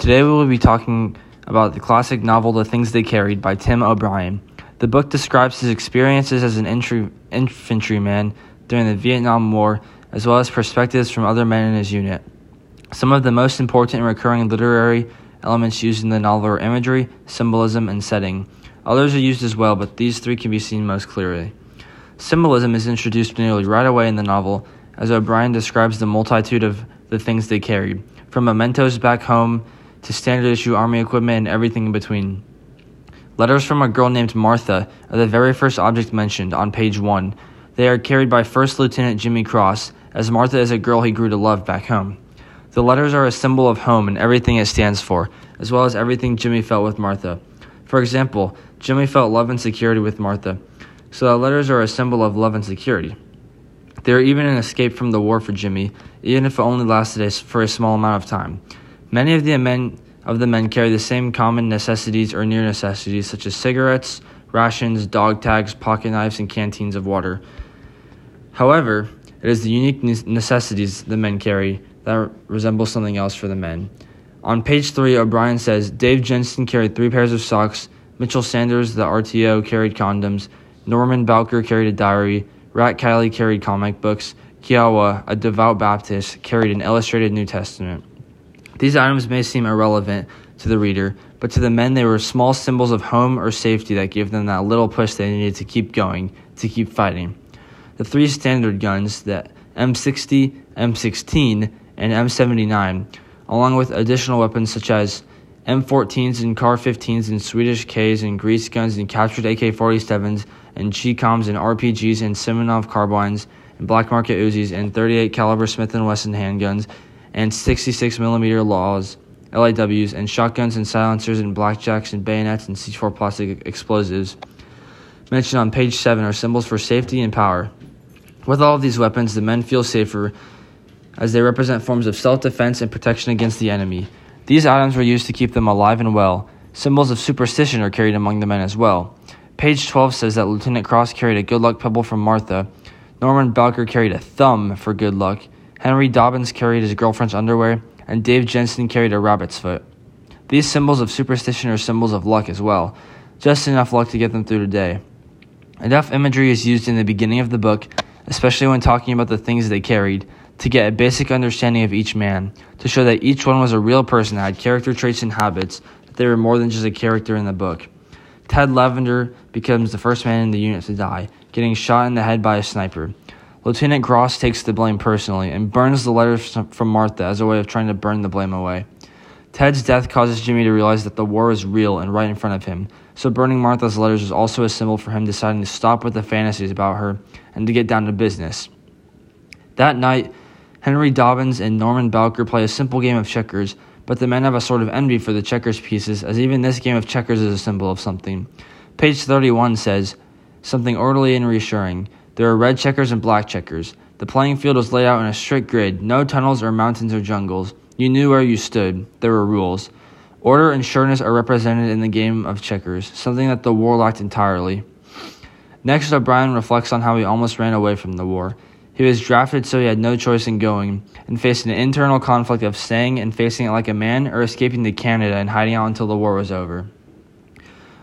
Today we will be talking about the classic novel The Things They Carried by Tim O'Brien. The book describes his experiences as an infantryman during the Vietnam War, as well as perspectives from other men in his unit. Some of the most important and recurring literary elements used in the novel are imagery, symbolism, and setting. Others are used as well, but these three can be seen most clearly. Symbolism is introduced nearly right away in the novel, as O'Brien describes the multitude of the things they carried, from mementos back home to standard issue army equipment and everything in between. Letters from a girl named Martha are the very first object mentioned on page 1. They are carried by First Lieutenant Jimmy Cross, as Martha is a girl he grew to love back home. The letters are a symbol of home and everything it stands for, as well as everything Jimmy felt with Martha. For example, Jimmy felt love and security with Martha, so the letters are a symbol of love and security. They are even an escape from the war for Jimmy, even if it only lasted for a small amount of time. Many of the men of the men carry the same common necessities or near necessities, such as cigarettes, rations, dog tags, pocket knives, and canteens of water. However, it is the unique necessities the men carry that resemble something else for the men. On page 3, O'Brien says Dave Jensen carried three pairs of socks, Mitchell Sanders, the RTO, carried condoms, Norman Bowker carried a diary, Rat Kiley carried comic books, Kiowa, a devout Baptist, carried an illustrated New Testament. These items may seem irrelevant to the reader, but to the men they were small symbols of home or safety that gave them that little push they needed to keep going, to keep fighting. The three standard guns, the M60, M16, and M79, along with additional weapons such as M14s and CAR-15s and Swedish Ks and grease guns and captured AK 47s and ChiComs and RPGs and Simonov carbines and black market Uzis and 38 caliber Smith & Wesson handguns and 66 millimeter laws, LAWs, and shotguns and silencers and blackjacks and bayonets and C4 plastic explosives mentioned on page 7 are symbols for safety and power. With all of these weapons, the men feel safer as they represent forms of self defense and protection against the enemy. These items were used to keep them alive and well. Symbols of superstition are carried among the men as well. Page 12 says that Lieutenant Cross carried a good luck pebble from Martha. Norman Bowker carried a thumb for good luck. Henry Dobbins carried his girlfriend's underwear, and Dave Jensen carried a rabbit's foot. These symbols of superstition are symbols of luck as well, just enough luck to get them through the day. Enough imagery is used in the beginning of the book, especially when talking about the things they carried, to get a basic understanding of each man, to show that each one was a real person that had character traits and habits, that they were more than just a character in the book. Ted Lavender becomes the first man in the unit to die, getting shot in the head by a sniper. Lieutenant Cross takes the blame personally and burns the letters from Martha as a way of trying to burn the blame away. Ted's death causes Jimmy to realize that the war is real and right in front of him, so burning Martha's letters is also a symbol for him deciding to stop with the fantasies about her and to get down to business. That night, Henry Dobbins and Norman Bowker play a simple game of checkers, but the men have a sort of envy for the checkers pieces, as even this game of checkers is a symbol of something. Page 31 says, Something orderly and reassuring. There are red checkers and black checkers. The playing field was laid out in a strict grid, no tunnels or mountains or jungles. You knew where you stood. There were rules. Order and sureness are represented in the game of checkers, something that the war lacked entirely. Next, O'Brien reflects on how he almost ran away from the war. He was drafted so he had no choice in going, and faced an internal conflict of staying and facing it like a man or escaping to Canada and hiding out until the war was over.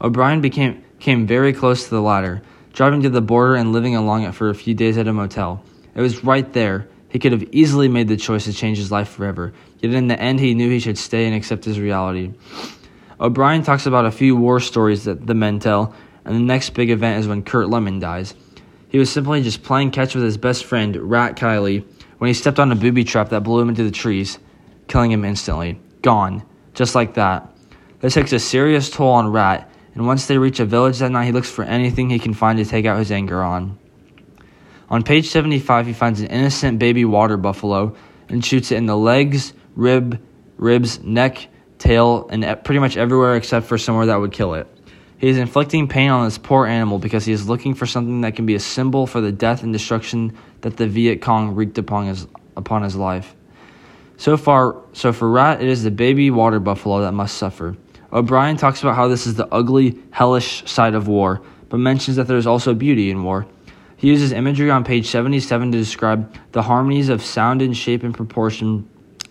O'Brien became came very close to the latter, driving to the border and living along it for a few days at a motel. It was right there. He could have easily made the choice to change his life forever, yet in the end he knew he should stay and accept his reality. O'Brien talks about a few war stories that the men tell, and the next big event is when Curt Lemon dies. He was simply just playing catch with his best friend, Rat Kiley, when he stepped on a booby trap that blew him into the trees, killing him instantly. Gone. Just like that. This takes a serious toll on Rat, and once they reach a village that night, he looks for anything he can find to take out his anger on. On page 75, he finds an innocent baby water buffalo and shoots it in the legs, rib, ribs, neck, tail, and pretty much everywhere except for somewhere that would kill it. He is inflicting pain on this poor animal because he is looking for something that can be a symbol for the death and destruction that the Viet Cong wreaked upon his, upon his life. So far, so for Rat, it is the baby water buffalo that must suffer. O'Brien talks about how this is the ugly, hellish side of war, but mentions that there is also beauty in war. He uses imagery on page 77 to describe the harmonies of sound and shape and proportion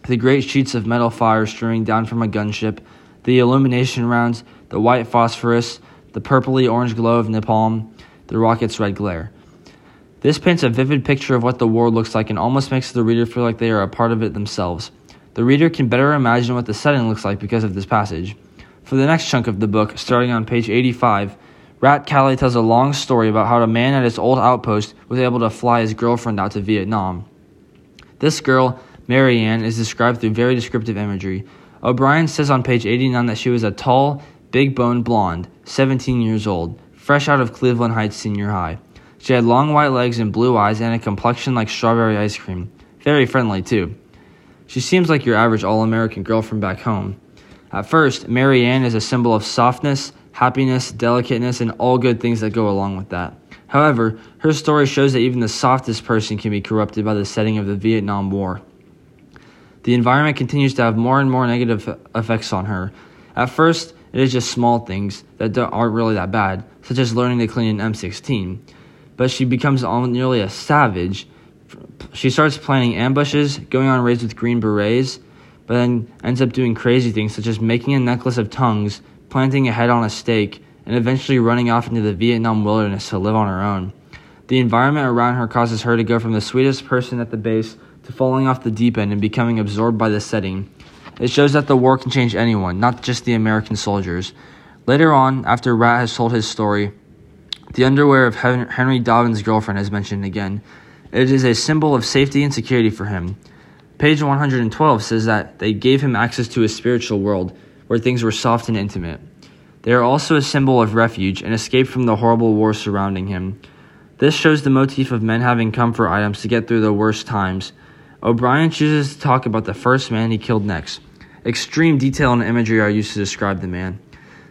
the great sheets of metal fire streaming down from a gunship, the illumination rounds, the white phosphorus, the purpley orange glow of napalm, the rocket's red glare. This paints a vivid picture of what the war looks like and almost makes the reader feel like they are a part of it themselves. The reader can better imagine what the setting looks like because of this passage. For the next chunk of the book, starting on page 85, Rat Kiley tells a long story about how a man at his old outpost was able to fly his girlfriend out to Vietnam. This girl, Mary Anne, is described through very descriptive imagery. O'Brien says on page 89 that she was a tall, big boned blonde, 17 years old, fresh out of Cleveland Heights Senior High. She had long white legs and blue eyes and a complexion like strawberry ice cream. Very friendly, too. She seems like your average all American girl from back home. At first, Mary Anne is a symbol of softness, happiness, delicateness, and all good things that go along with that. However, her story shows that even the softest person can be corrupted by the setting of the Vietnam War. The environment continues to have more and more negative effects on her. At first, it is just small things that aren't really that bad, such as learning to clean an M16. But she becomes nearly a savage. She starts planning ambushes, going on raids with Green Berets, but then ends up doing crazy things such as making a necklace of tongues, planting a head on a stake, and eventually running off into the Vietnam wilderness to live on her own. The environment around her causes her to go from the sweetest person at the base to falling off the deep end and becoming absorbed by the setting. It shows that the war can change anyone, not just the American soldiers. Later on, after Rat has told his story, the underwear of Henry Dobbins' girlfriend is mentioned again. It is a symbol of safety and security for him. Page 112 says that they gave him access to a spiritual world where things were soft and intimate. They are also a symbol of refuge and escape from the horrible war surrounding him. This shows the motif of men having comfort items to get through the worst times. O'Brien chooses to talk about the first man he killed next. Extreme detail and imagery are used to describe the man.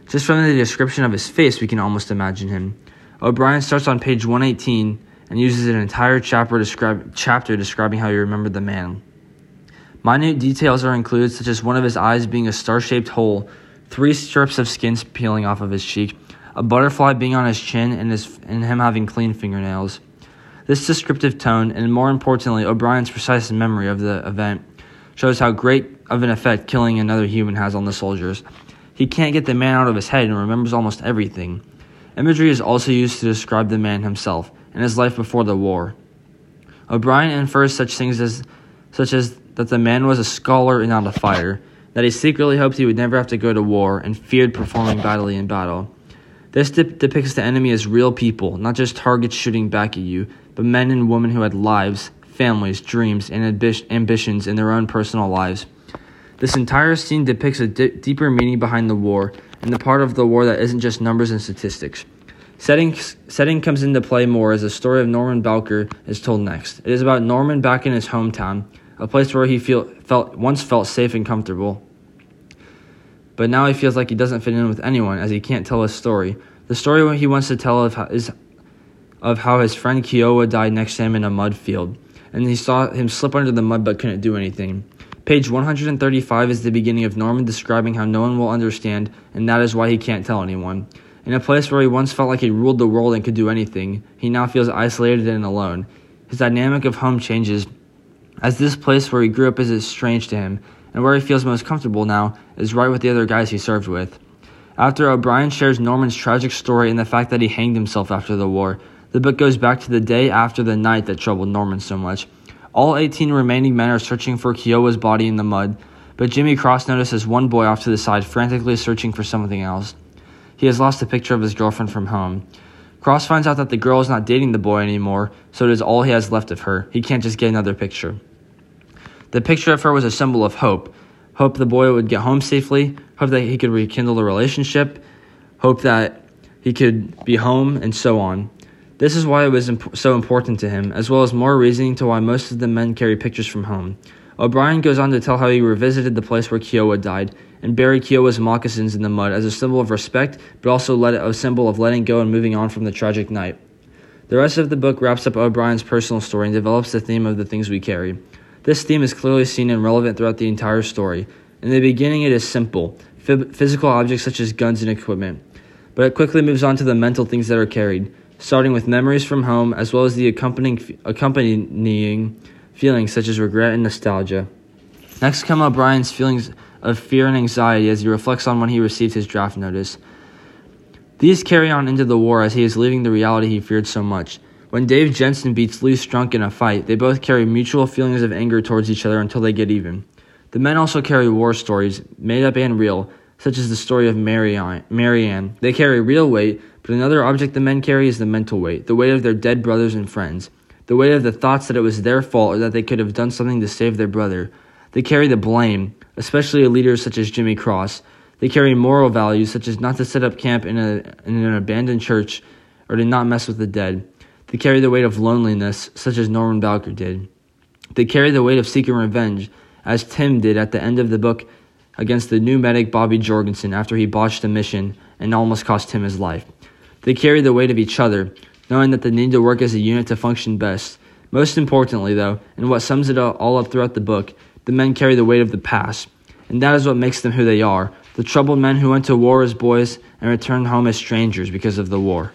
Just from the description of his face, we can almost imagine him. O'Brien starts on page 118 and uses an entire chapter, chapter describing how he remembered the man. Minute details are included, such as one of his eyes being a star shaped hole, three strips of skin peeling off of his cheek, a butterfly being on his chin, and, his, and him having clean fingernails. This descriptive tone, and more importantly, O'Brien's precise memory of the event, shows how great of an effect killing another human has on the soldiers. He can't get the man out of his head and remembers almost everything. Imagery is also used to describe the man himself and his life before the war. O'Brien infers such things as such as that the man was a scholar and not a fighter, that he secretly hoped he would never have to go to war and feared performing badly in battle. This depicts the enemy as real people, not just targets shooting back at you, but men and women who had lives, families, dreams, and ambi- ambitions in their own personal lives. This entire scene depicts a di- deeper meaning behind the war and the part of the war that isn't just numbers and statistics. Setting, setting comes into play more as the story of Norman Bowker is told next. It is about Norman back in his hometown, a place where he feel, felt once felt safe and comfortable. But now he feels like he doesn't fit in with anyone as he can't tell his story. The story he wants to tell of is of how his friend Kiowa died next to him in a mud field, and he saw him slip under the mud but couldn't do anything. Page 135 is the beginning of Norman describing how no one will understand, and that is why he can't tell anyone. In a place where he once felt like he ruled the world and could do anything, he now feels isolated and alone. His dynamic of home changes, as this place where he grew up is strange to him, and where he feels most comfortable now is right with the other guys he served with. After O'Brien shares Norman's tragic story and the fact that he hanged himself after the war, the book goes back to the day after the night that troubled Norman so much. All 18 remaining men are searching for Kiowa's body in the mud, but Jimmy Cross notices one boy off to the side frantically searching for something else. He has lost a picture of his girlfriend from home. Cross finds out that the girl is not dating the boy anymore, so it is all he has left of her. He can't just get another picture. The picture of her was a symbol of hope. Hope the boy would get home safely, hope that he could rekindle the relationship, hope that he could be home, and so on. This is why it was imp- so important to him, as well as more reasoning to why most of the men carry pictures from home. O'Brien goes on to tell how he revisited the place where Kiowa died and buried Kiowa's moccasins in the mud as a symbol of respect, but also let a symbol of letting go and moving on from the tragic night. The rest of the book wraps up O'Brien's personal story and develops the theme of the things we carry. This theme is clearly seen and relevant throughout the entire story. In the beginning, it is simple physical objects such as guns and equipment, but it quickly moves on to the mental things that are carried starting with memories from home as well as the accompanying, accompanying feelings such as regret and nostalgia. Next come O'Brien's feelings of fear and anxiety as he reflects on when he received his draft notice. These carry on into the war as he is leaving the reality he feared so much. When Dave Jensen beats Lee Strunk in a fight, they both carry mutual feelings of anger towards each other until they get even. The men also carry war stories, made up and real, such as the story of Mary Anne. They carry real weight, but another object the men carry is the mental weight, the weight of their dead brothers and friends, the weight of the thoughts that it was their fault or that they could have done something to save their brother. They carry the blame, especially leaders such as Jimmy Cross. They carry moral values such as not to set up camp in, a, in an abandoned church or to not mess with the dead. They carry the weight of loneliness, such as Norman Bowker did. They carry the weight of seeking revenge, as Tim did at the end of the book against the new medic Bobby Jorgensen after he botched a mission and almost cost him his life. They carry the weight of each other, knowing that they need to work as a unit to function best. Most importantly, though, and what sums it all up throughout the book, the men carry the weight of the past, and that is what makes them who they are the troubled men who went to war as boys and returned home as strangers because of the war.